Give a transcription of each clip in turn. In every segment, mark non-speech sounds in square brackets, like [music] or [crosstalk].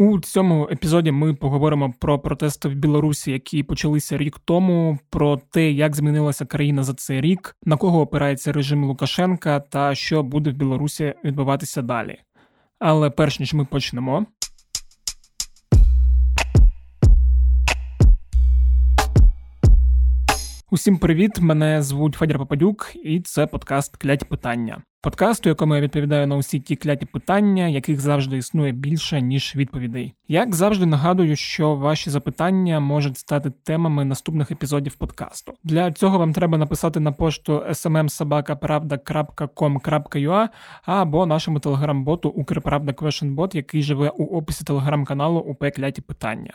У цьому епізоді ми поговоримо про протести в Білорусі, які почалися рік тому, про те, як змінилася країна за цей рік, на кого опирається режим Лукашенка та що буде в Білорусі відбуватися далі. Але перш ніж ми почнемо. Усім привіт! Мене звуть Федір Попадюк, і це подкаст Кляті питання. Подкаст, у якому я відповідаю на усі ті кляті питання, яких завжди існує більше ніж відповідей. Як завжди нагадую, що ваші запитання можуть стати темами наступних епізодів подкасту. Для цього вам треба написати на пошту smmsobaka.pravda.com.ua або нашому телеграм-боту Укрправда Questionbot, який живе у описі телеграм-каналу УП Кляті питання.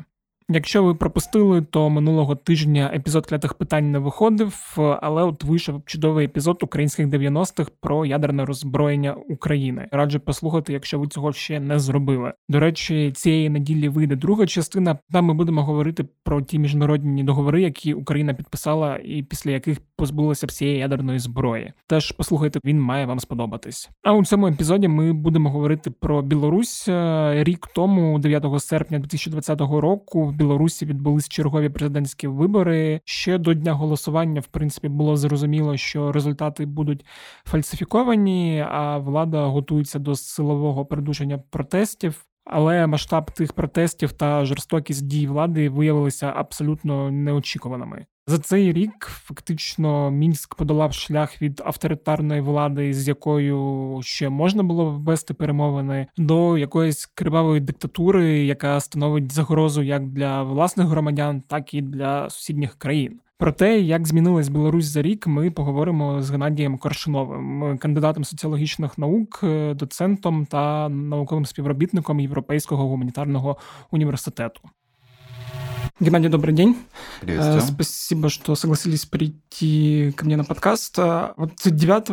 Якщо ви пропустили, то минулого тижня епізод клятих питань не виходив, але от вийшов чудовий епізод українських 90-х про ядерне роззброєння України. Раджу послухати, якщо ви цього ще не зробили. До речі, цієї неділі вийде друга частина. Там ми будемо говорити про ті міжнародні договори, які Україна підписала, і після яких позбулася всієї ядерної зброї. Теж послухайте, він має вам сподобатись. А у цьому епізоді ми будемо говорити про Білорусь рік тому, 9 серпня 2020 року. Білорусі відбулись чергові президентські вибори. Ще до дня голосування, в принципі, було зрозуміло, що результати будуть фальсифіковані, а влада готується до силового придушення протестів. Але масштаб тих протестів та жорстокість дій влади виявилися абсолютно неочікуваними. За цей рік фактично мінськ подолав шлях від авторитарної влади, з якою ще можна було ввести перемовини, до якоїсь кривавої диктатури, яка становить загрозу як для власних громадян, так і для сусідніх країн. Про те, як змінилась Білорусь за рік, ми поговоримо з Геннадієм Коршуновим, кандидатом соціологічних наук, доцентом та науковим співробітником Європейського гуманітарного університету. Геннадий, добрый день. Приветствую. Спасибо, что согласились прийти ко мне на подкаст. Вот 9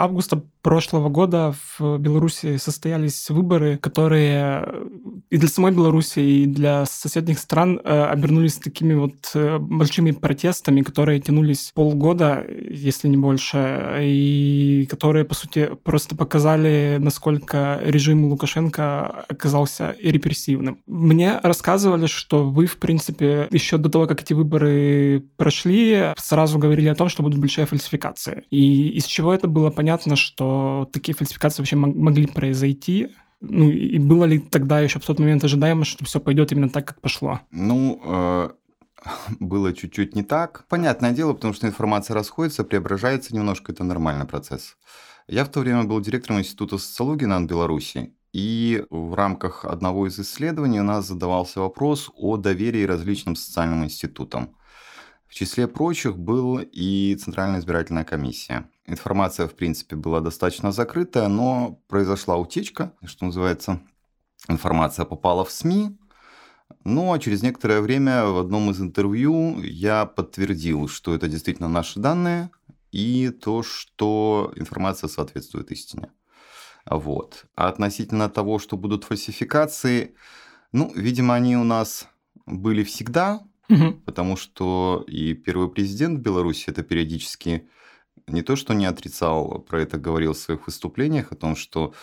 августа прошлого года в Беларуси состоялись выборы, которые и для самой Беларуси, и для соседних стран э, обернулись такими вот э, большими протестами, которые тянулись полгода, если не больше, и которые, по сути, просто показали, насколько режим Лукашенко оказался репрессивным. Мне рассказывали, что вы, в принципе, еще до того, как эти выборы прошли, сразу говорили о том, что будут большие фальсификации. И из чего это было понятно, что такие фальсификации вообще могли произойти? Ну и было ли тогда еще в тот момент ожидаемо, что все пойдет именно так, как пошло? Ну, э, [laughs] было чуть-чуть не так. Понятное дело, потому что информация расходится, преображается немножко, это нормальный процесс. Я в то время был директором Института социологии на Беларуси, и в рамках одного из исследований у нас задавался вопрос о доверии различным социальным институтам. В числе прочих был и Центральная избирательная комиссия. Информация, в принципе, была достаточно закрытая, но произошла утечка, что называется, информация попала в СМИ, ну, а через некоторое время в одном из интервью я подтвердил, что это действительно наши данные, и то, что информация соответствует истине. Вот. А относительно того, что будут фальсификации, ну, видимо, они у нас были всегда, Угу. Потому что и первый президент Беларуси это периодически не то, что не отрицал, про это говорил в своих выступлениях, о том, что,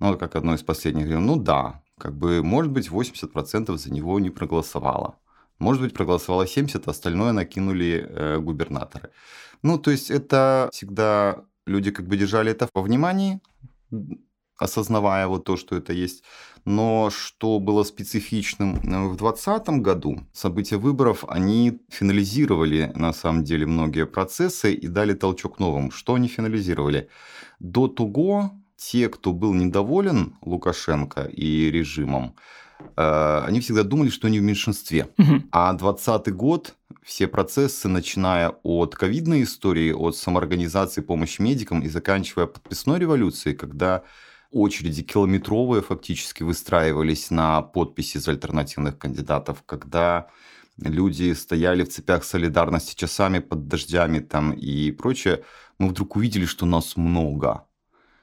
ну, как одно из последних, говорил, ну да, как бы, может быть, 80% за него не проголосовало. Может быть, проголосовало 70, а остальное накинули э, губернаторы. Ну, то есть это всегда люди как бы держали это во внимании, осознавая вот то, что это есть. Но что было специфичным э, в 2020 году, события выборов, они финализировали на самом деле многие процессы и дали толчок новым. Что они финализировали? До того те, кто был недоволен Лукашенко и режимом, э, они всегда думали, что они в меньшинстве. Угу. А 2020 год, все процессы, начиная от ковидной истории, от самоорганизации помощи медикам и заканчивая подписной революцией, когда очереди километровые фактически выстраивались на подписи из альтернативных кандидатов, когда люди стояли в цепях солидарности часами под дождями там и прочее, мы вдруг увидели, что нас много.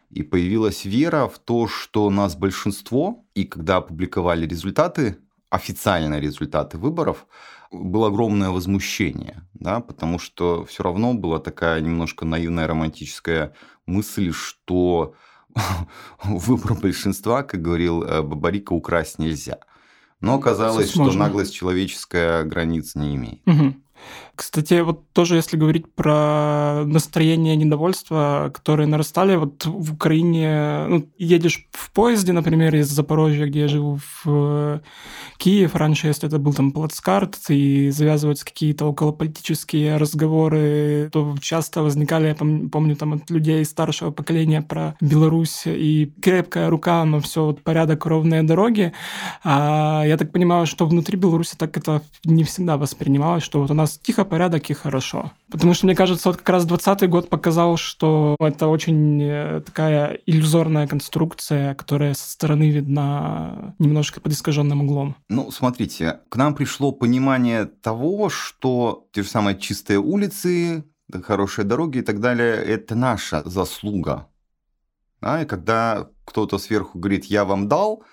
И появилась вера в то, что нас большинство, и когда опубликовали результаты, официальные результаты выборов, было огромное возмущение, да, потому что все равно была такая немножко наивная романтическая мысль, что [laughs] выбор большинства, как говорил э, Бабарика, украсть нельзя. Но оказалось, что наглость человеческая границ не имеет. Угу. Кстати, вот тоже если говорить про настроение недовольства, которые нарастали, вот в Украине, ну, едешь в поезде, например, из Запорожья, где я живу, в Киев, раньше, если это был там плацкарт, и завязываются какие-то околополитические разговоры, то часто возникали, я помню, там от людей старшего поколения про Беларусь и крепкая рука, но все вот порядок, ровные дороги. А я так понимаю, что внутри Беларуси так это не всегда воспринималось, что вот у нас тихо, порядок и хорошо. Потому что, мне кажется, вот как раз 20 год показал, что это очень э, такая иллюзорная конструкция, которая со стороны видна немножко под искаженным углом. Ну, смотрите, к нам пришло понимание того, что те же самые чистые улицы, хорошие дороги и так далее, это наша заслуга. Да, и когда кто-то сверху говорит, я вам дал,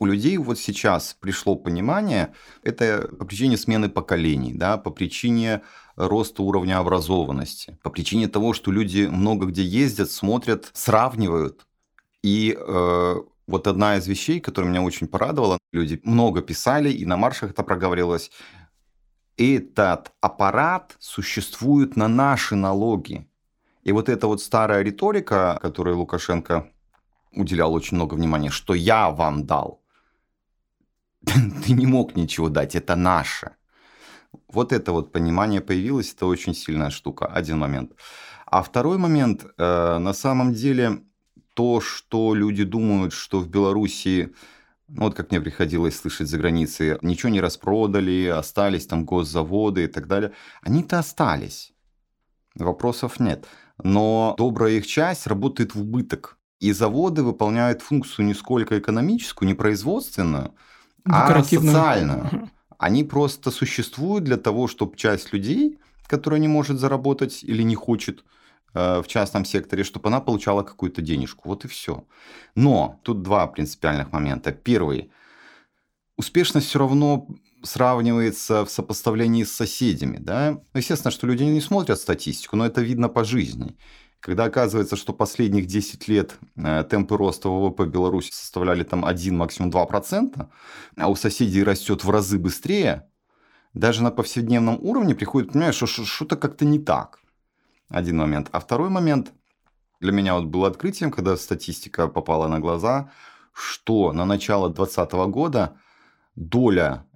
у людей вот сейчас пришло понимание, это по причине смены поколений, да, по причине роста уровня образованности, по причине того, что люди много где ездят, смотрят, сравнивают. И э, вот одна из вещей, которая меня очень порадовала, люди много писали, и на маршах это проговорилось, этот аппарат существует на наши налоги. И вот эта вот старая риторика, которой Лукашенко уделял очень много внимания, что я вам дал, [laughs] ты не мог ничего дать, это наше. Вот это вот понимание появилось, это очень сильная штука, один момент. А второй момент, э, на самом деле, то, что люди думают, что в Беларуси, ну, вот как мне приходилось слышать за границей, ничего не распродали, остались там госзаводы и так далее, они-то остались. Вопросов нет. Но добрая их часть работает в убыток. И заводы выполняют функцию не сколько экономическую, не производственную, а социальную. Они просто существуют для того, чтобы часть людей, которая не может заработать или не хочет э, в частном секторе, чтобы она получала какую-то денежку. Вот и все. Но тут два принципиальных момента. Первый. Успешность все равно сравнивается в сопоставлении с соседями. Да? Естественно, что люди не смотрят статистику, но это видно по жизни. Когда оказывается, что последних 10 лет э, темпы роста ВВП Беларуси составляли там 1, максимум 2%, а у соседей растет в разы быстрее, даже на повседневном уровне приходит, понимаешь, что что-то как-то не так. Один момент. А второй момент для меня вот был открытием, когда статистика попала на глаза, что на начало 2020 года доля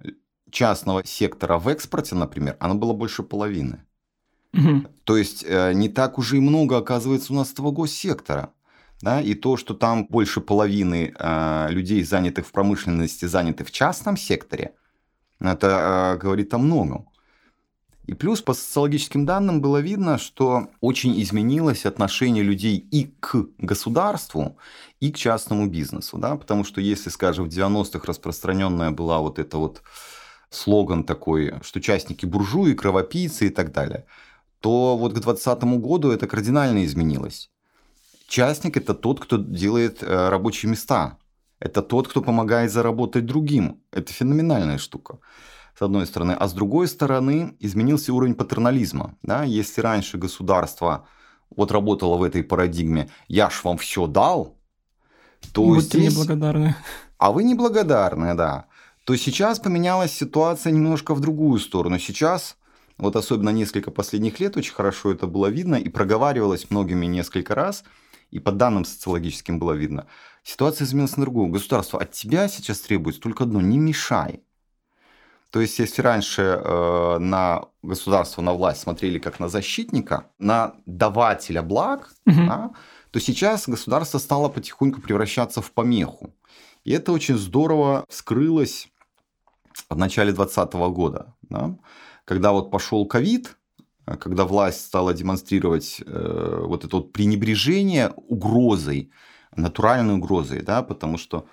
частного сектора в экспорте, например, она была больше половины. Угу. То есть э, не так уже и много оказывается у нас этого госсектора. Да, и то, что там больше половины э, людей, занятых в промышленности, заняты в частном секторе, это э, говорит о многом. И плюс по социологическим данным было видно, что очень изменилось отношение людей и к государству, и к частному бизнесу. Да? Потому что если, скажем, в 90-х распространенная была вот эта вот слоган такой, что частники буржуи, кровопийцы и так далее – то вот к 2020 году это кардинально изменилось. Частник – это тот, кто делает э, рабочие места. Это тот, кто помогает заработать другим. Это феноменальная штука, с одной стороны. А с другой стороны, изменился уровень патернализма. Да? Если раньше государство вот работало в этой парадигме «я ж вам все дал», то Будьте здесь... неблагодарны. А вы неблагодарны, да. То сейчас поменялась ситуация немножко в другую сторону. Сейчас вот особенно несколько последних лет очень хорошо это было видно и проговаривалось многими несколько раз, и по данным социологическим было видно. Ситуация изменилась на другую. Государство от тебя сейчас требуется только одно – не мешай. То есть, если раньше э, на государство, на власть смотрели как на защитника, на давателя благ, угу. да, то сейчас государство стало потихоньку превращаться в помеху. И это очень здорово скрылось в начале 2020 года. Да когда вот пошел ковид, э, когда власть стала демонстрировать э, вот это вот пренебрежение угрозой, натуральной угрозой, да, потому что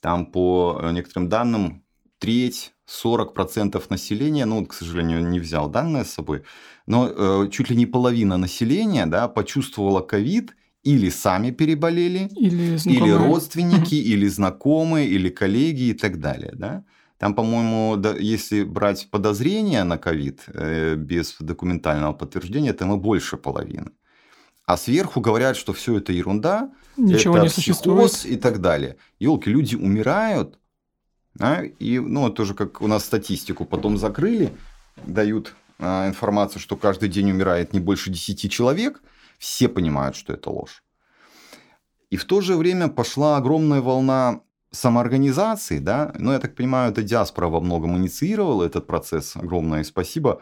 там по некоторым данным треть, 40% населения, ну, к сожалению, не взял данные с собой, но э, чуть ли не половина населения, да, почувствовала ковид или сами переболели, или, или родственники, или знакомые, или коллеги и так далее, да. Там, по-моему, да, если брать подозрения на ковид э, без документального подтверждения, там и больше половины. А сверху говорят, что все это ерунда, Ничего это не существует. и так далее. Елки, люди умирают, а, и, ну, тоже как у нас статистику потом закрыли, дают а, информацию, что каждый день умирает не больше 10 человек, все понимают, что это ложь. И в то же время пошла огромная волна самоорганизации, да, ну, я так понимаю, это диаспора во многом инициировала этот процесс, огромное спасибо.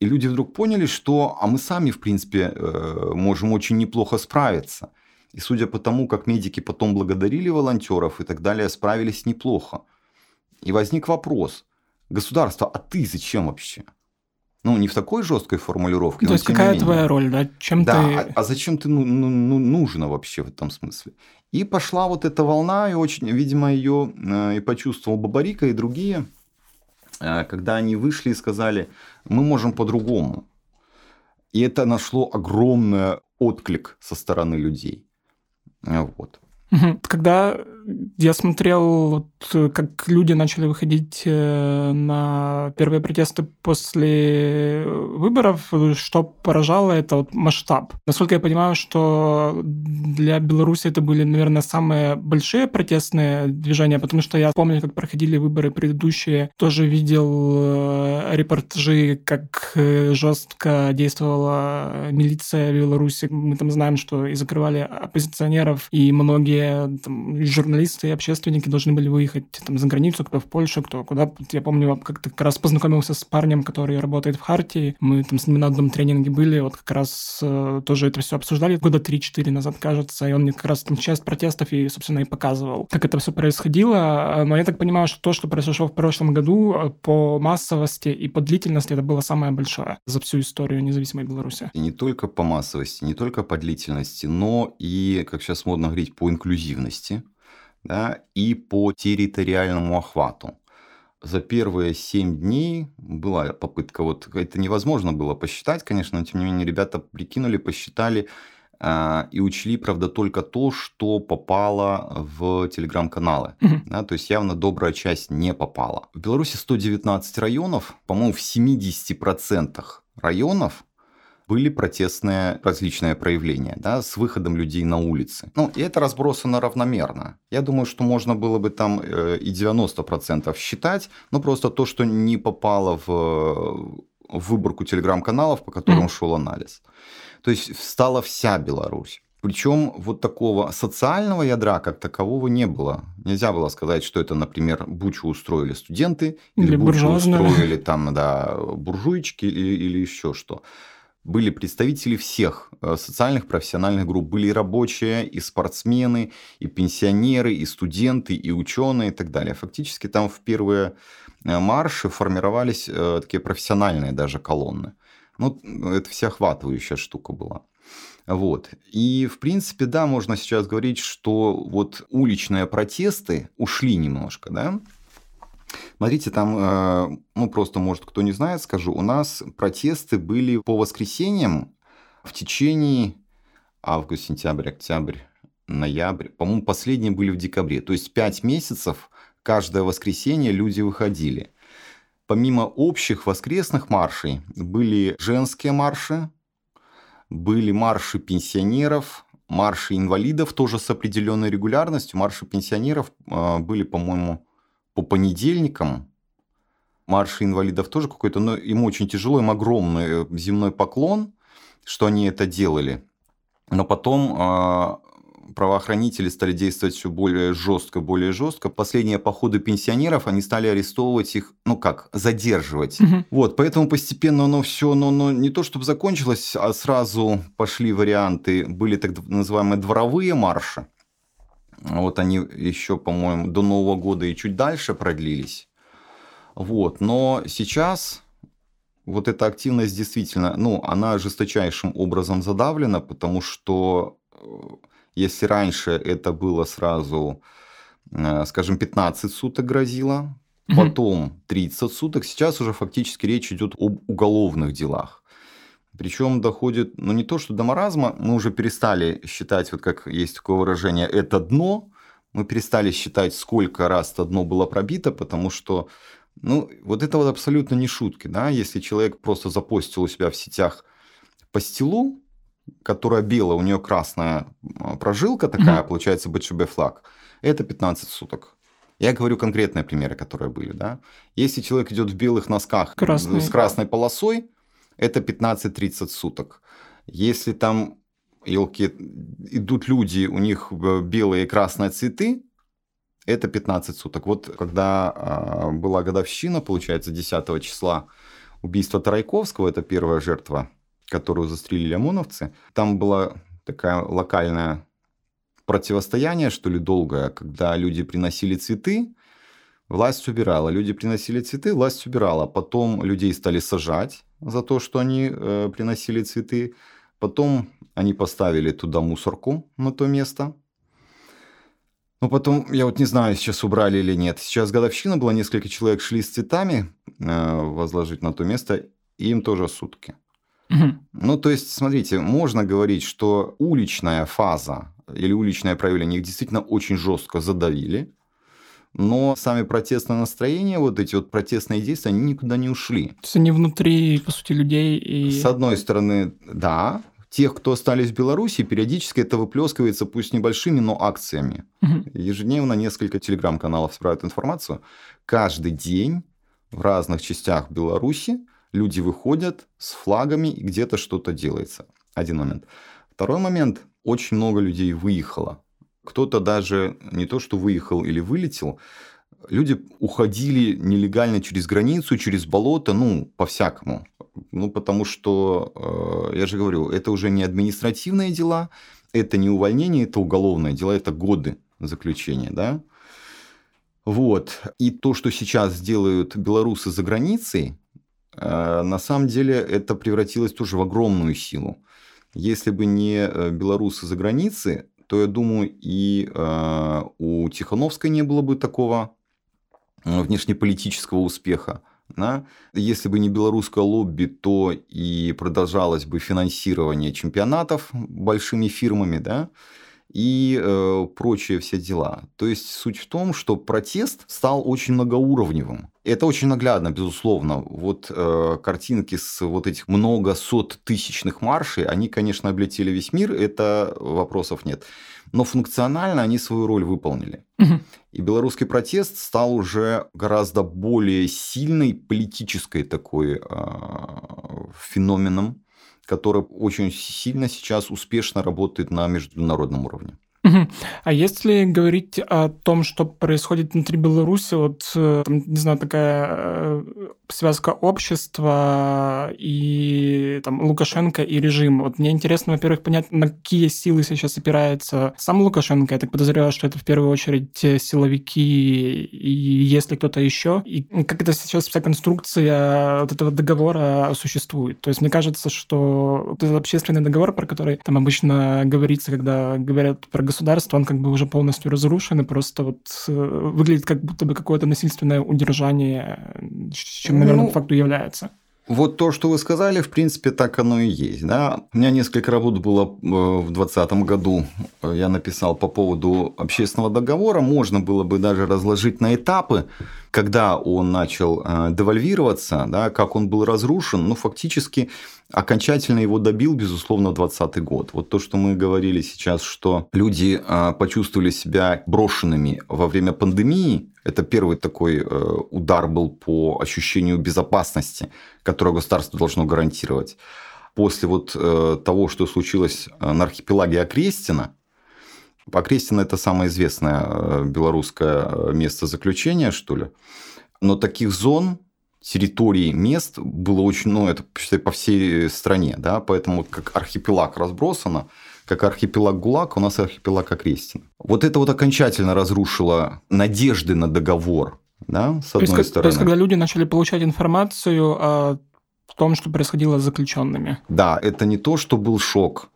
И люди вдруг поняли, что, а мы сами, в принципе, э, можем очень неплохо справиться. И судя по тому, как медики потом благодарили волонтеров и так далее, справились неплохо. И возник вопрос, государство, а ты зачем вообще? Ну, не в такой жесткой формулировке. То есть какая твоя роль, да? Чем да, ты... а, а зачем ты ну, ну, ну, нужно вообще в этом смысле? И пошла вот эта волна, и очень, видимо, ее э, и почувствовал Бабарика и другие, э, когда они вышли и сказали, мы можем по-другому. И это нашло огромный отклик со стороны людей. Вот. Когда я смотрел, вот, как люди начали выходить э, на первые протесты после выборов, что поражало, это вот масштаб. Насколько я понимаю, что для Беларуси это были, наверное, самые большие протестные движения, потому что я помню, как проходили выборы предыдущие, тоже видел э, репортажи, как э, жестко действовала милиция Беларуси. Мы там знаем, что и закрывали оппозиционеров, и многие там, журналисты и общественники должны были выехать там, за границу, кто в Польшу, кто куда. Я помню, как-то как раз познакомился с парнем, который работает в Хартии. Мы там с ним на одном тренинге были, вот как раз э, тоже это все обсуждали года 3-4 назад, кажется, и он мне как раз там часть протестов и, собственно, и показывал, как это все происходило. Но я так понимаю, что то, что произошло в прошлом году э, по массовости и по длительности, это было самое большое за всю историю независимой Беларуси. И не только по массовости, не только по длительности, но и, как сейчас модно говорить, по инклюзивности да, и по территориальному охвату. За первые 7 дней была попытка, вот это невозможно было посчитать, конечно, но тем не менее ребята прикинули, посчитали э, и учли, правда, только то, что попало в телеграм-каналы. Mm-hmm. Да, то есть явно добрая часть не попала. В Беларуси 119 районов, по-моему, в 70% районов были протестные различные проявления, да, с выходом людей на улицы. Ну, и это разбросано равномерно. Я думаю, что можно было бы там э, и 90% считать, но просто то, что не попало в, в выборку телеграм-каналов, по которым mm. шел анализ. То есть встала вся Беларусь. Причем вот такого социального ядра как такового не было. Нельзя было сказать, что это, например, бучу устроили студенты, или, или бучу устроили там, да, буржуйчики или, или еще что были представители всех э, социальных профессиональных групп. Были и рабочие, и спортсмены, и пенсионеры, и студенты, и ученые и так далее. Фактически там в первые э, марши формировались э, такие профессиональные даже колонны. Ну, это всеохватывающая штука была. Вот. И, в принципе, да, можно сейчас говорить, что вот уличные протесты ушли немножко, да, Смотрите, там, э, ну просто, может, кто не знает, скажу, у нас протесты были по воскресеньям в течение август, сентябрь, октябрь, ноябрь. По-моему, последние были в декабре. То есть пять месяцев каждое воскресенье люди выходили. Помимо общих воскресных маршей были женские марши, были марши пенсионеров, марши инвалидов тоже с определенной регулярностью. Марши пенсионеров э, были, по-моему, по понедельникам. Марш инвалидов тоже какой-то, но им очень тяжело, им огромный э, земной поклон, что они это делали. Но потом э, правоохранители стали действовать все более жестко, более жестко. Последние походы пенсионеров, они стали арестовывать их, ну как, задерживать. Угу. Вот, поэтому постепенно оно все, но, но не то чтобы закончилось, а сразу пошли варианты, были так называемые дворовые марши вот они еще, по-моему, до Нового года и чуть дальше продлились. Вот. Но сейчас вот эта активность действительно, ну, она жесточайшим образом задавлена, потому что э, если раньше это было сразу, э, скажем, 15 суток грозило, потом 30 суток, сейчас уже фактически речь идет об уголовных делах. Причем доходит, ну не то что до маразма, мы уже перестали считать, вот как есть такое выражение, это дно, мы перестали считать, сколько раз это дно было пробито, потому что, ну, вот это вот абсолютно не шутки, да, если человек просто запостил у себя в сетях постелу, которая белая, у нее красная прожилка такая, угу. получается БЧБ флаг, это 15 суток. Я говорю конкретные примеры, которые были. Да? Если человек идет в белых носках Красный. с красной полосой, это 15-30 суток. Если там елки, идут люди, у них белые и красные цветы, это 15 суток. Вот когда а, была годовщина, получается, 10 числа убийства Тарайковского, это первая жертва, которую застрелили ОМОНовцы, там была такая локальная противостояние, что ли, долгое, когда люди приносили цветы, власть убирала. Люди приносили цветы, власть убирала. Потом людей стали сажать за то, что они э, приносили цветы. Потом они поставили туда мусорку на то место. Но потом, я вот не знаю, сейчас убрали или нет. Сейчас годовщина была, несколько человек шли с цветами э, возложить на то место, и им тоже сутки. Угу. Ну, то есть, смотрите, можно говорить, что уличная фаза или уличное проявление их действительно очень жестко задавили, но сами протестные настроения, вот эти вот протестные действия, они никуда не ушли. То есть они внутри, по сути, людей и... С одной стороны, да, тех, кто остались в Беларуси, периодически это выплескивается, пусть небольшими, но акциями. Угу. Ежедневно несколько телеграм-каналов собирают информацию. Каждый день в разных частях Беларуси люди выходят с флагами, и где-то что-то делается. Один момент. Второй момент очень много людей выехало. Кто-то даже не то, что выехал или вылетел, люди уходили нелегально через границу, через болото, ну, по-всякому. Ну, потому что, э, я же говорю, это уже не административные дела, это не увольнение, это уголовное дело, это годы заключения, да. Вот. И то, что сейчас делают белорусы за границей, э, на самом деле это превратилось тоже в огромную силу. Если бы не э, белорусы за границей, то, я думаю, и э, у Тихановской не было бы такого э, внешнеполитического успеха. Да? Если бы не белорусское лобби, то и продолжалось бы финансирование чемпионатов большими фирмами, да, и э, прочие все дела. То есть суть в том, что протест стал очень многоуровневым. Это очень наглядно, безусловно. Вот э, картинки с вот этих много сот тысячных маршей, они, конечно, облетели весь мир, это вопросов нет. Но функционально они свою роль выполнили. Угу. И белорусский протест стал уже гораздо более сильной политической такой э, феноменом, который очень сильно сейчас успешно работает на международном уровне. А если говорить о том, что происходит внутри Беларуси, вот, э, там, не знаю, такая э, связка общества и там, Лукашенко и режим. Вот мне интересно, во-первых, понять, на какие силы сейчас опирается сам Лукашенко. Я так подозреваю, что это в первую очередь силовики и если кто-то еще. И как это сейчас вся конструкция вот этого договора существует. То есть мне кажется, что вот этот общественный договор, про который там обычно говорится, когда говорят про государство, он как бы уже полностью разрушен и просто вот э, выглядит как будто бы какое-то насильственное удержание, чем, наверное, ну, по факту является. Вот то, что вы сказали, в принципе, так оно и есть. Да? У меня несколько работ было э, в 2020 году, я написал по поводу общественного договора. Можно было бы даже разложить на этапы, когда он начал э, девальвироваться, да, как он был разрушен. Ну, фактически, окончательно его добил, безусловно, 2020 год. Вот то, что мы говорили сейчас, что люди э, почувствовали себя брошенными во время пандемии, это первый такой э, удар был по ощущению безопасности, которое государство должно гарантировать. После вот того, что случилось на архипелаге Окрестина, Окрестина – это самое известное белорусское место заключения, что ли. Но таких зон, территорий, мест было очень, ну, это считай, по всей стране, да, поэтому как архипелаг разбросано, как архипелаг ГУЛАГ, у нас архипелаг Окрестин. Вот это вот окончательно разрушило надежды на договор, да, с одной то есть, стороны. То есть, когда люди начали получать информацию о том, что происходило с заключенными. Да, это не то, что был шок.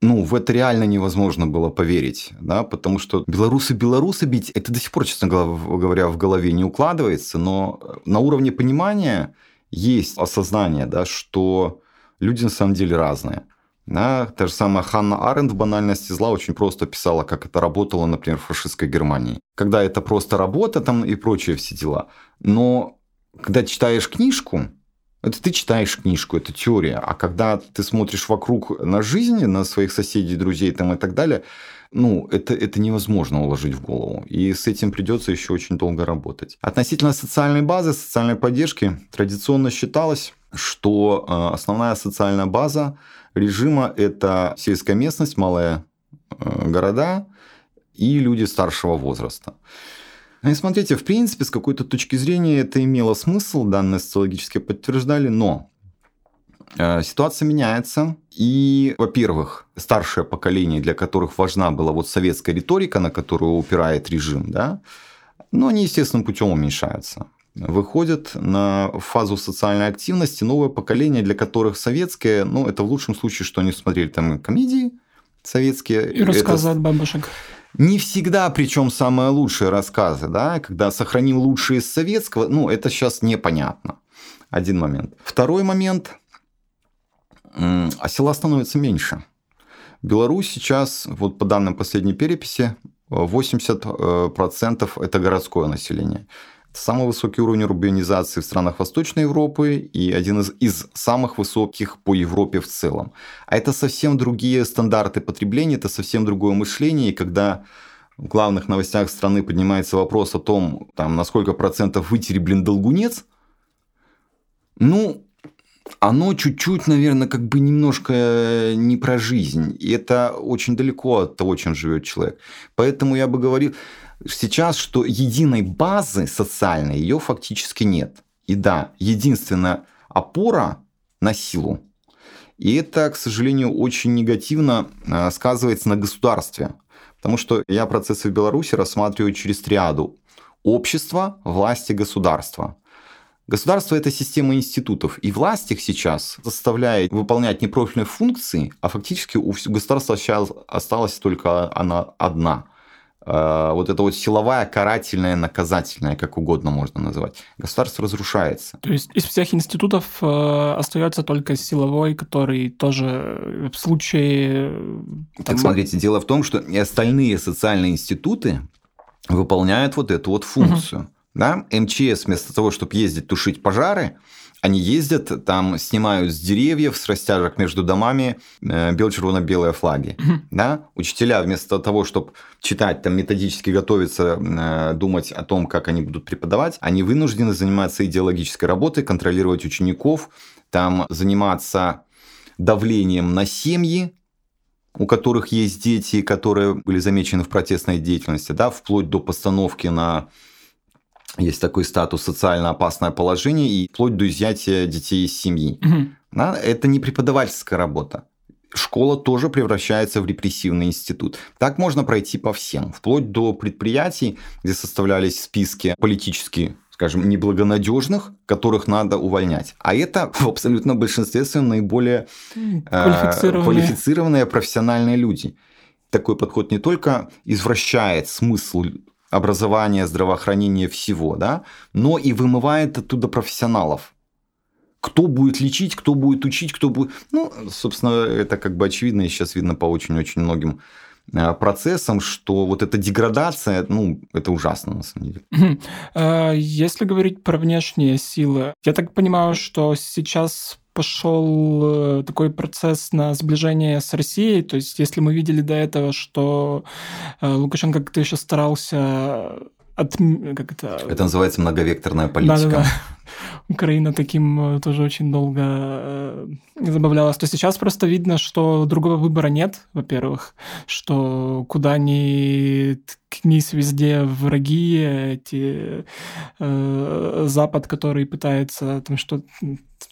Ну, в это реально невозможно было поверить, да, потому что белорусы белорусы бить, это до сих пор, честно говоря, в голове не укладывается, но на уровне понимания есть осознание, да, что люди на самом деле разные. Да, та же самая Ханна Аренд в «Банальности зла» очень просто писала, как это работало, например, в фашистской Германии. Когда это просто работа там и прочие все дела. Но когда читаешь книжку, Это ты читаешь книжку, это теория. А когда ты смотришь вокруг на жизнь, на своих соседей, друзей там, и так далее, ну, это, это невозможно уложить в голову. И с этим придется еще очень долго работать. Относительно социальной базы, социальной поддержки, традиционно считалось, что э, основная социальная база режима – это сельская местность, малые э, города и люди старшего возраста. И смотрите, в принципе, с какой-то точки зрения это имело смысл, данные социологически подтверждали, но э, ситуация меняется. И, во-первых, старшее поколение, для которых важна была вот советская риторика, на которую упирает режим, да, но они естественным путем уменьшаются. Выходят на фазу социальной активности новое поколение, для которых советское, ну, это в лучшем случае, что они смотрели там комедии советские. И рассказы это... от бабушек. Не всегда, причем самые лучшие рассказы, да, когда сохраним лучшие из советского, ну, это сейчас непонятно. Один момент. Второй момент. А села становится меньше. Беларусь сейчас, вот по данным последней переписи, 80% э, это городское население. Самый высокий уровень урбанизации в странах Восточной Европы и один из, из самых высоких по Европе в целом. А это совсем другие стандарты потребления, это совсем другое мышление. И когда в главных новостях страны поднимается вопрос о том, там, на сколько процентов вытери, блин, долгунец, ну, оно чуть-чуть, наверное, как бы немножко не про жизнь. И это очень далеко от того, чем живет человек. Поэтому я бы говорил, сейчас, что единой базы социальной ее фактически нет. И да, единственная опора на силу. И это, к сожалению, очень негативно э, сказывается на государстве. Потому что я процессы в Беларуси рассматриваю через триаду. Общество, власти, государство. Государство – это система институтов, и власть их сейчас заставляет выполнять непрофильные функции, а фактически у государства сейчас осталась только она одна – вот это вот силовая, карательная, наказательная, как угодно можно называть. Государство разрушается. То есть из всех институтов э, остается только силовой, который тоже в случае... Э, так, смотрите, дело в том, что и остальные социальные институты выполняют вот эту вот функцию. Угу. Да? МЧС вместо того, чтобы ездить тушить пожары, они ездят, там снимают с деревьев, с растяжек между домами э, бело-червоно-белые флаги. Да? Учителя вместо того, чтобы читать, там методически готовиться, э, думать о том, как они будут преподавать, они вынуждены заниматься идеологической работой, контролировать учеников, там заниматься давлением на семьи, у которых есть дети, которые были замечены в протестной деятельности, да, вплоть до постановки на есть такой статус социально опасное положение и вплоть до изъятия детей из семьи. Угу. Да, это не преподавательская работа. Школа тоже превращается в репрессивный институт. Так можно пройти по всем, вплоть до предприятий, где составлялись списки политически скажем, неблагонадежных, которых надо увольнять. А это [laughs] в абсолютном большинстве своем наиболее э, квалифицированные. квалифицированные профессиональные люди. Такой подход не только извращает смысл образования, здравоохранения всего, да, но и вымывает оттуда профессионалов. Кто будет лечить, кто будет учить, кто будет... Ну, собственно, это как бы очевидно, и сейчас видно по очень-очень многим э, процессам, что вот эта деградация, ну, это ужасно на самом деле. А, если говорить про внешние силы, я так понимаю, что сейчас пошел э, такой процесс на сближение с Россией. То есть, если мы видели до этого, что э, Лукашенко как-то еще старался от... Как это? это называется многовекторная политика. Да-да-да. [laughs] Украина таким э, тоже очень долго э, забавлялась. То сейчас просто видно, что другого выбора нет, во-первых, что куда ни ткнись везде враги, эти э, Запад, который пытается там что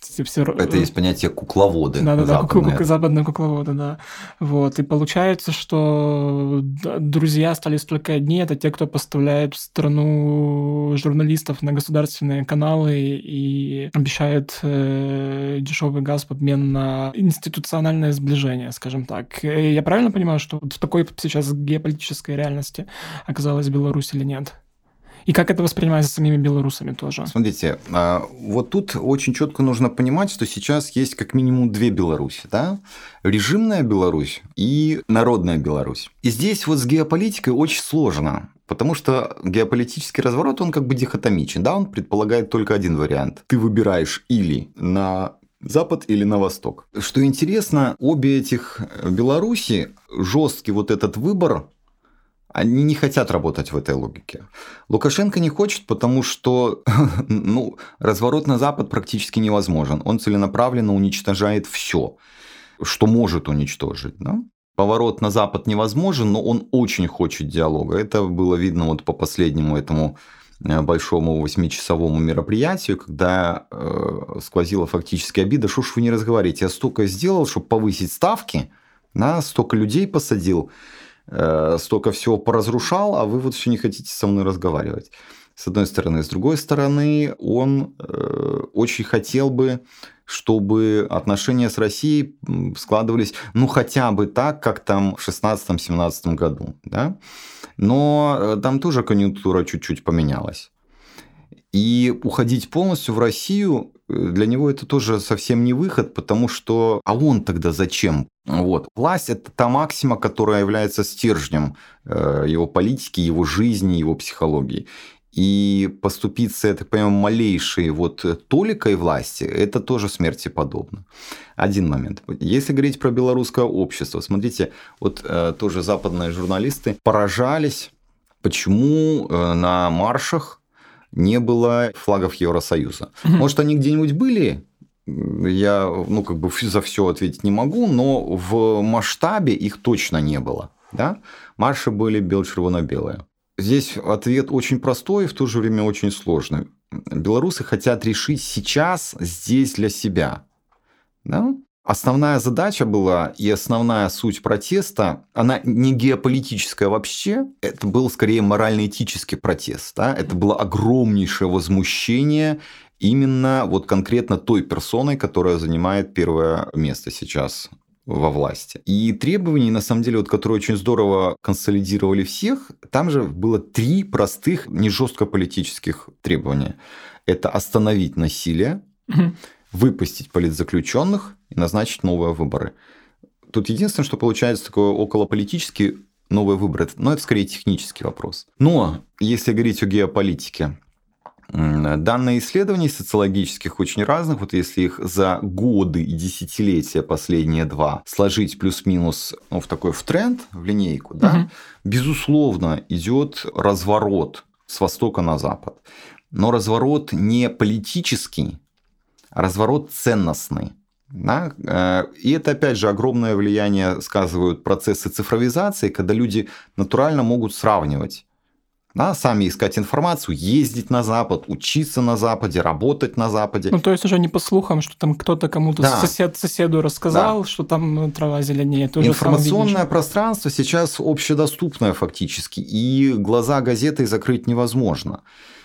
все... Это есть понятие кукловоды. Да, да, да, западные. западные кукловоды, да. Вот. И получается, что друзья остались только одни, это те, кто поставляет в страну журналистов на государственные каналы и обещает э, дешевый газ в обмен на институциональное сближение, скажем так. И я правильно понимаю, что в такой сейчас геополитической реальности оказалась Беларусь или нет? И как это воспринимается самими белорусами тоже? Смотрите, а, вот тут очень четко нужно понимать, что сейчас есть как минимум две Беларуси. Да? Режимная Беларусь и народная Беларусь. И здесь вот с геополитикой очень сложно. Потому что геополитический разворот, он как бы дихотомичен, да, он предполагает только один вариант. Ты выбираешь или на Запад или на Восток. Что интересно, обе этих Беларуси, жесткий вот этот выбор, они не хотят работать в этой логике. Лукашенко не хочет, потому что [laughs] ну, разворот на Запад практически невозможен. Он целенаправленно уничтожает все, что может уничтожить. Да? Поворот на Запад невозможен, но он очень хочет диалога. Это было видно вот по последнему этому э, большому восьмичасовому мероприятию, когда э, сквозила фактически обида, что ж вы не разговариваете, я столько сделал, чтобы повысить ставки, да, столько людей посадил, Э, столько всего поразрушал, а вы вот все не хотите со мной разговаривать. С одной стороны. С другой стороны, он э, очень хотел бы, чтобы отношения с Россией складывались, ну, хотя бы так, как там в 16-17 году. Да? Но э, там тоже конъюнктура чуть-чуть поменялась. И уходить полностью в Россию для него это тоже совсем не выход, потому что а он тогда зачем? Вот. Власть – это та максима, которая является стержнем э, его политики, его жизни, его психологии. И поступиться, я так понимаю, малейшей вот толикой власти, это тоже смерти подобно. Один момент. Если говорить про белорусское общество, смотрите, вот э, тоже западные журналисты поражались, почему э, на маршах не было флагов Евросоюза. Угу. Может, они где-нибудь были? Я, ну, как бы за все ответить не могу, но в масштабе их точно не было. Да? Марши были бел-червоно-белые. Здесь ответ очень простой и в то же время очень сложный. Белорусы хотят решить сейчас, здесь для себя. Да? Основная задача была и основная суть протеста, она не геополитическая вообще, это был скорее морально-этический протест. Да? Это было огромнейшее возмущение именно вот конкретно той персоной, которая занимает первое место сейчас во власти. И требований, на самом деле, вот, которые очень здорово консолидировали всех, там же было три простых, не жестко политических требования. Это остановить насилие, выпустить политзаключенных и назначить новые выборы. Тут единственное, что получается такое околополитический новые выборы, но это скорее технический вопрос. Но если говорить о геополитике, Данные исследований социологических очень разных, вот если их за годы и десятилетия последние два сложить плюс-минус ну, в такой в тренд, в линейку, да, угу. безусловно, идет разворот с востока на запад. Но разворот не политический, разворот ценностный. Да? Э, и это, опять же, огромное влияние сказывают процессы цифровизации, когда люди натурально могут сравнивать да, сами искать информацию, ездить на Запад, учиться на Западе, работать на Западе. Ну, то есть уже не по слухам, что там кто-то кому-то да. сосед соседу рассказал, да. что там ну, трава зеленее. Ты Информационное пространство сейчас общедоступное фактически, и глаза газеты закрыть невозможно.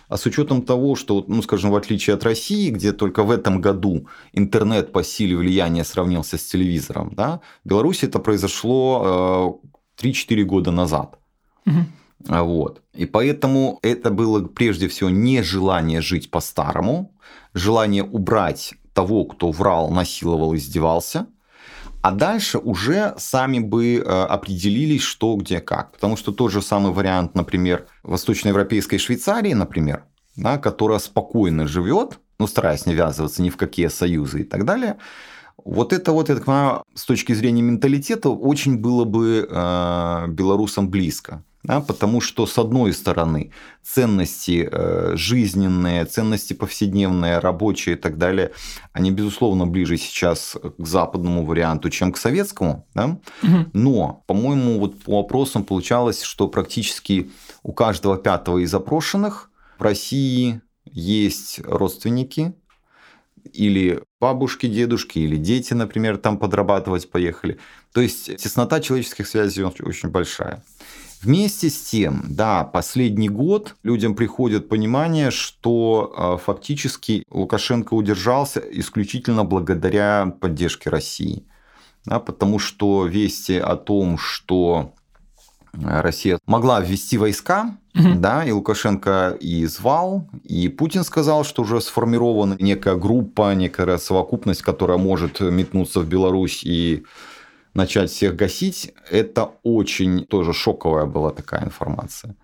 А с учетом того, что, ну, скажем, в отличие от России, где только в этом году интернет по силе влияния сравнился с телевизором, да, в Беларуси это произошло э, 3-4 года назад. Угу. Вот. И поэтому это было прежде всего не желание жить по-старому, желание убрать того, кто врал, насиловал, издевался – а дальше уже сами бы э, определились, что, где, как. Потому что тот же самый вариант, например, восточноевропейской Швейцарии, например, да, которая спокойно живет, ну, стараясь не ввязываться ни в какие союзы и так далее, вот это вот, я так понимаю, с точки зрения менталитета очень было бы э, белорусам близко. Да, потому что, с одной стороны, ценности э, жизненные, ценности повседневные, рабочие и так далее, они, безусловно, ближе сейчас к западному варианту, чем к советскому. Да? Угу. Но, по-моему, вот по вопросам получалось, что практически у каждого пятого из опрошенных в России есть родственники, или бабушки, дедушки, или дети, например, там подрабатывать поехали. То есть теснота человеческих связей очень большая. Вместе с тем, да, последний год людям приходит понимание, что а, фактически Лукашенко удержался исключительно благодаря поддержке России. Да, потому что вести о том, что Россия могла ввести войска, угу. да, и Лукашенко и звал, и Путин сказал, что уже сформирована некая группа, некая совокупность, которая может метнуться в Беларусь и начать всех гасить, это очень тоже шоковая была такая информация.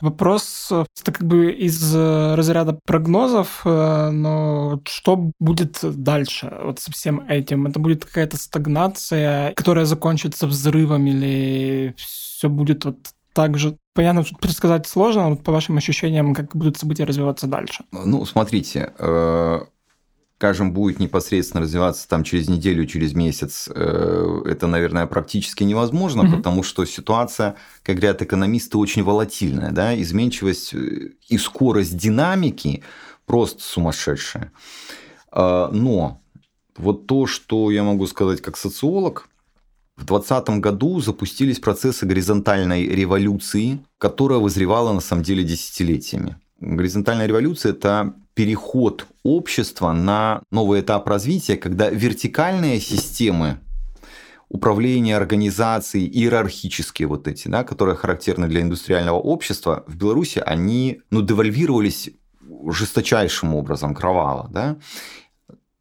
Вопрос, это как бы из э, разряда прогнозов, э, но что будет дальше вот со всем этим? Это будет какая-то стагнация, которая закончится взрывом или все будет вот так же понятно, что предсказать сложно, вот по вашим ощущениям, как будут события развиваться дальше? Ну, смотрите, э, скажем, будет непосредственно развиваться там через неделю, через месяц, э, это, наверное, практически невозможно, угу. потому что ситуация, как говорят экономисты, очень волатильная, да, изменчивость э, и скорость динамики просто сумасшедшая. Но вот то, что я могу сказать как социолог, в 2020 году запустились процессы горизонтальной революции, которая вызревала на самом деле десятилетиями. Горизонтальная революция – это переход общества на новый этап развития, когда вертикальные системы управления, организации, иерархические вот эти, да, которые характерны для индустриального общества, в Беларуси они ну, девальвировались жесточайшим образом, кроваво. Да?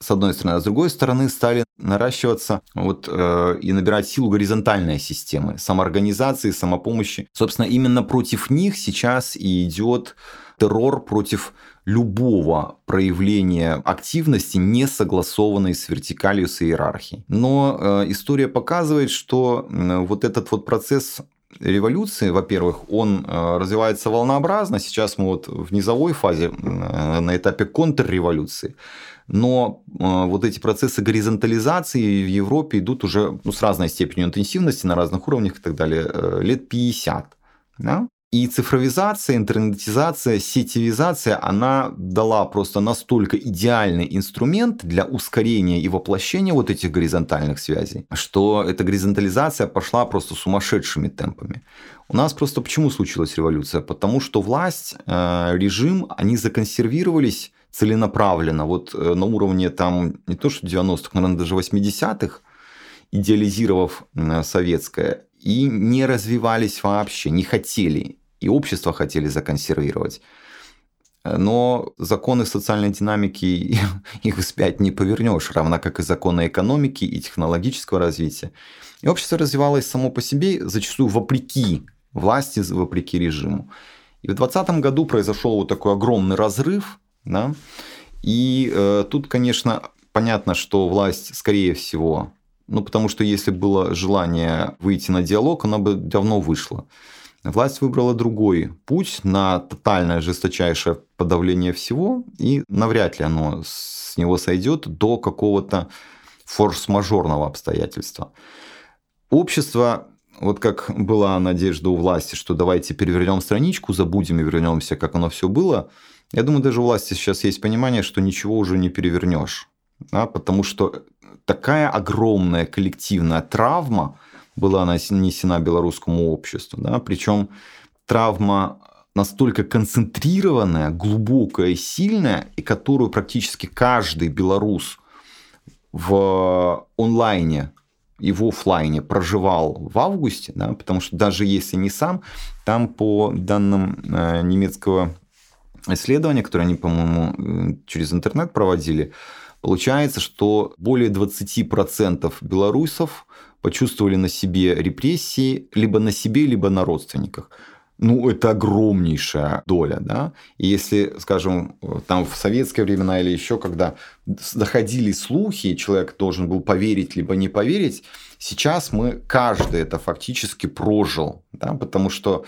с одной стороны, а с другой стороны стали наращиваться вот, э, и набирать силу горизонтальные системы самоорганизации, самопомощи. Собственно, именно против них сейчас и идет террор против любого проявления активности, не согласованной с вертикалью, с иерархией. Но э, история показывает, что вот этот вот процесс революции, во-первых, он э, развивается волнообразно. Сейчас мы вот в низовой фазе, э, на этапе контрреволюции. Но вот эти процессы горизонтализации в Европе идут уже ну, с разной степенью интенсивности на разных уровнях и так далее, лет 50. Да? И цифровизация, интернетизация, сетевизация, она дала просто настолько идеальный инструмент для ускорения и воплощения вот этих горизонтальных связей, что эта горизонтализация пошла просто сумасшедшими темпами. У нас просто почему случилась революция? Потому что власть, э, режим, они законсервировались целенаправленно, вот э, на уровне там не то что 90-х, наверное, даже 80-х, идеализировав советское, и не развивались вообще, не хотели и общество хотели законсервировать. Но законы социальной динамики [laughs] их вспять не повернешь, равно как и законы экономики и технологического развития. И общество развивалось само по себе, зачастую вопреки власти, вопреки режиму. И в 2020 году произошел вот такой огромный разрыв. Да? И э, тут, конечно, понятно, что власть, скорее всего, ну потому что если было желание выйти на диалог, она бы давно вышла. Власть выбрала другой путь на тотальное жесточайшее подавление всего, и навряд ли оно с него сойдет до какого-то форс-мажорного обстоятельства. Общество, вот как была надежда у власти, что давайте перевернем страничку, забудем и вернемся, как оно все было, я думаю, даже у власти сейчас есть понимание, что ничего уже не перевернешь. Да, потому что такая огромная коллективная травма – была нанесена белорусскому обществу. Да? Причем травма настолько концентрированная, глубокая и сильная, и которую практически каждый белорус в онлайне и в офлайне проживал в августе, да, потому что даже если не сам, там по данным э, немецкого исследования, которое они, по-моему, через интернет проводили, получается, что более 20% белорусов почувствовали на себе репрессии либо на себе, либо на родственниках. Ну, это огромнейшая доля, да. И если, скажем, там в советское времена или еще, когда доходили слухи, человек должен был поверить либо не поверить, сейчас мы каждый это фактически прожил, да, потому что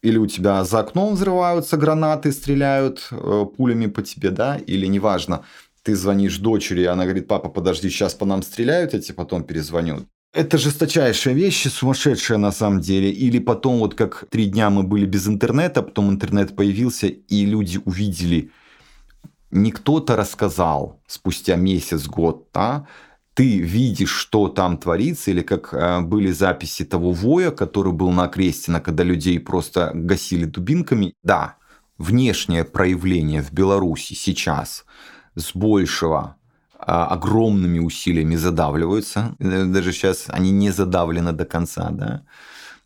или у тебя за окном взрываются гранаты, стреляют э, пулями по тебе, да, или неважно, ты звонишь дочери, она говорит, папа, подожди, сейчас по нам стреляют, я тебе потом перезвоню. Это жесточайшая вещь, сумасшедшая на самом деле. Или потом, вот как три дня мы были без интернета, потом интернет появился, и люди увидели, не кто-то рассказал спустя месяц, год, да, ты видишь, что там творится, или как э, были записи того воя, который был на Крестина, когда людей просто гасили дубинками. Да, внешнее проявление в Беларуси сейчас с большего огромными усилиями задавливаются. Э, даже сейчас они не задавлены до конца, да.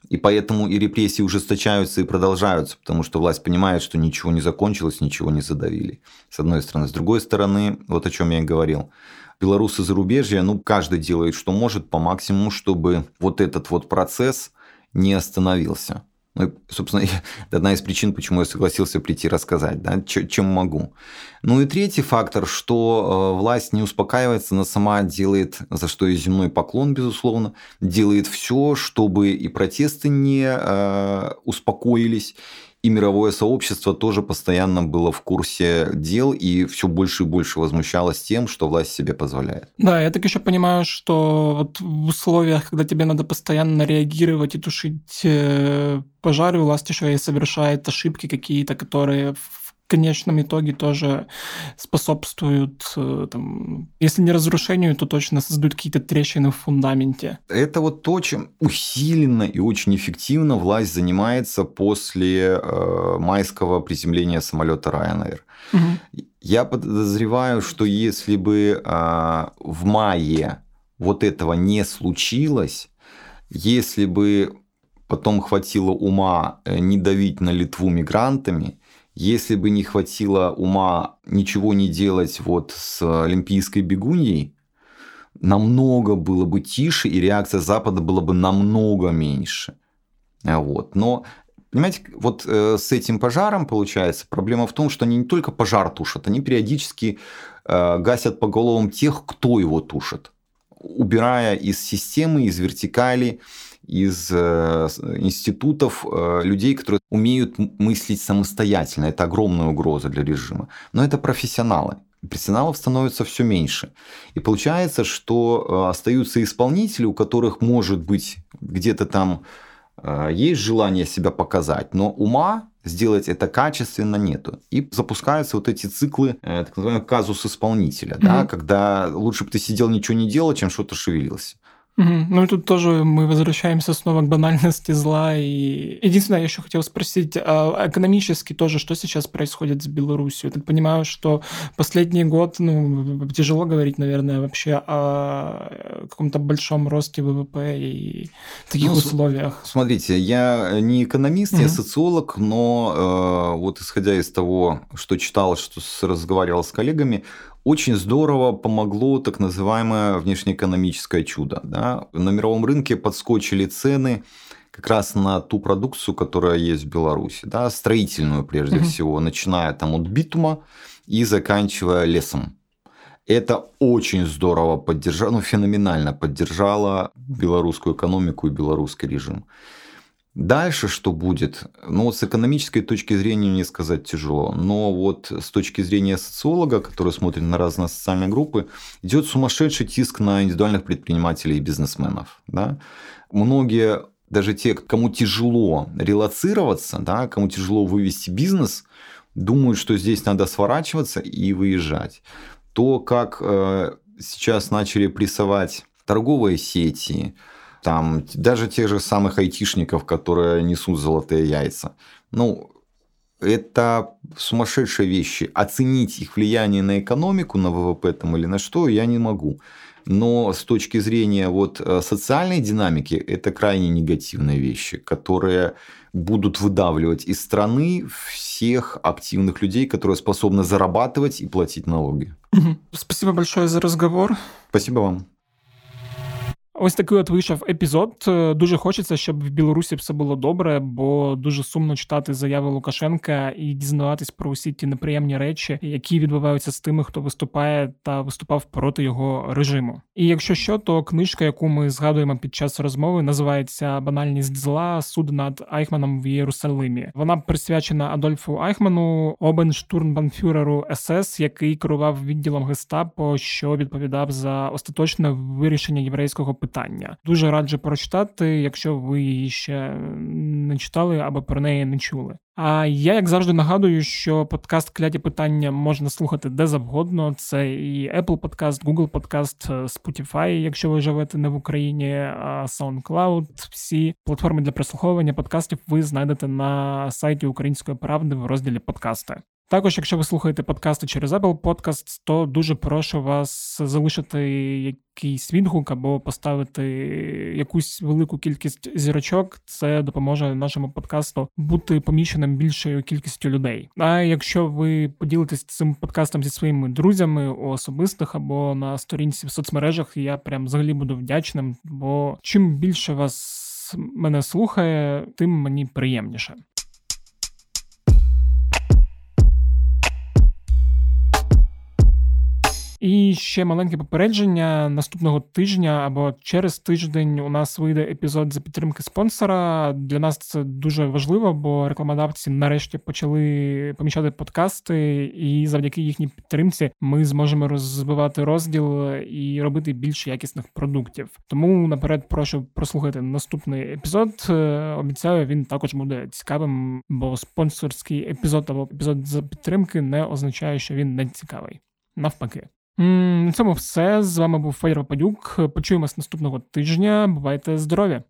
И поэтому и репрессии ужесточаются и продолжаются, потому что власть понимает, что ничего не закончилось, ничего не задавили. С одной стороны. С другой стороны, вот о чем я и говорил. Белорусы зарубежья, ну, каждый делает, что может по максимуму, чтобы вот этот вот процесс не остановился. Ну, собственно, [laughs] это одна из причин, почему я согласился прийти рассказать, да, чем могу. Ну и третий фактор, что э, власть не успокаивается, она сама делает, за что и земной поклон, безусловно, делает все, чтобы и протесты не э, успокоились, и мировое сообщество тоже постоянно было в курсе дел и все больше и больше возмущалось тем, что власть себе позволяет. Да, я так еще понимаю, что вот в условиях, когда тебе надо постоянно реагировать и тушить э, пожары, власть еще и совершает ошибки какие-то, которые конечном итоге тоже способствуют, э, там, если не разрушению, то точно создают какие-то трещины в фундаменте. Это вот то, чем усиленно и очень эффективно власть занимается после э, майского приземления самолета Ryanair. Угу. Я подозреваю, что если бы э, в мае вот этого не случилось, если бы потом хватило ума э, не давить на Литву мигрантами, если бы не хватило ума ничего не делать вот с олимпийской бегуньей, намного было бы тише, и реакция Запада была бы намного меньше. Вот. Но Понимаете, вот э, с этим пожаром получается проблема в том, что они не только пожар тушат, они периодически э, гасят по головам тех, кто его тушит, убирая из системы, из вертикали из э, институтов э, людей, которые умеют мыслить самостоятельно. Это огромная угроза для режима. Но это профессионалы. Профессионалов становится все меньше. И получается, что э, остаются исполнители, у которых, может быть, где-то там есть желание себя показать, но ума сделать это качественно нету. И запускаются вот эти циклы, так называемый казус исполнителя, mm-hmm. да, когда лучше бы ты сидел ничего не делал, чем что-то шевелился. Угу. Ну и тут тоже мы возвращаемся снова к банальности зла. И единственное, я еще хотел спросить, а экономически тоже, что сейчас происходит с Беларусью? Я так понимаю, что последний год, ну, тяжело говорить, наверное, вообще о каком-то большом росте ВВП и таких ну, условиях. Смотрите, я не экономист, угу. я социолог, но э, вот исходя из того, что читал, что разговаривал с коллегами, очень здорово помогло так называемое внешнеэкономическое чудо. Да? На мировом рынке подскочили цены как раз на ту продукцию, которая есть в Беларуси, да, строительную прежде угу. всего, начиная там от битума и заканчивая лесом. Это очень здорово поддержало, ну, феноменально поддержало белорусскую экономику и белорусский режим. Дальше что будет? Ну, с экономической точки зрения мне сказать тяжело. Но вот с точки зрения социолога, который смотрит на разные социальные группы, идет сумасшедший тиск на индивидуальных предпринимателей и бизнесменов. Да? Многие, даже те, кому тяжело релацироваться, да, кому тяжело вывести бизнес, думают, что здесь надо сворачиваться и выезжать. То, как э, сейчас начали прессовать торговые сети, там даже тех же самых айтишников, которые несут золотые яйца. Ну, это сумасшедшие вещи. Оценить их влияние на экономику, на ВВП там или на что, я не могу. Но с точки зрения вот э, социальной динамики, это крайне негативные вещи, которые будут выдавливать из страны всех активных людей, которые способны зарабатывать и платить налоги. Спасибо большое за разговор. Спасибо вам. Ось такий от вийшов епізод. Дуже хочеться, щоб в Білорусі все було добре, бо дуже сумно читати заяви Лукашенка і дізнаватись про усі ті неприємні речі, які відбуваються з тими, хто виступає та виступав проти його режиму. І якщо що, то книжка, яку ми згадуємо під час розмови, називається Банальність зла суд над Айхманом в Єрусалимі. Вона присвячена Адольфу Айхману, обенштурмбанфюреру СС, який керував відділом гестапо, що відповідав за остаточне вирішення єврейського питання. Дуже раджу прочитати, якщо ви її ще не читали або про неї не чули. А я, як завжди, нагадую, що подкаст Кляті питання можна слухати де завгодно. Це і Apple Podcast, Google Podcast, Spotify, якщо ви живете не в Україні, SoundCloud. Всі платформи для прослуховування подкастів ви знайдете на сайті Української правди в розділі подкасти. Також, якщо ви слухаєте подкасти через Apple Podcasts, то дуже прошу вас залишити якийсь відгук або поставити якусь велику кількість зірочок. Це допоможе нашому подкасту бути поміченим більшою кількістю людей. А якщо ви поділитесь цим подкастом зі своїми друзями у особистих або на сторінці в соцмережах, я прям взагалі буду вдячним, бо чим більше вас мене слухає, тим мені приємніше. І ще маленьке попередження наступного тижня або через тиждень у нас вийде епізод за підтримки спонсора. Для нас це дуже важливо, бо рекламодавці нарешті почали помічати подкасти, і завдяки їхній підтримці ми зможемо розвивати розділ і робити більше якісних продуктів. Тому наперед прошу прослухати наступний епізод. Е, обіцяю, він також буде цікавим, бо спонсорський епізод або епізод за підтримки не означає, що він не цікавий. Навпаки. На цьому все. З вами був Федір Падюк. Почуємось наступного тижня. Бувайте здорові!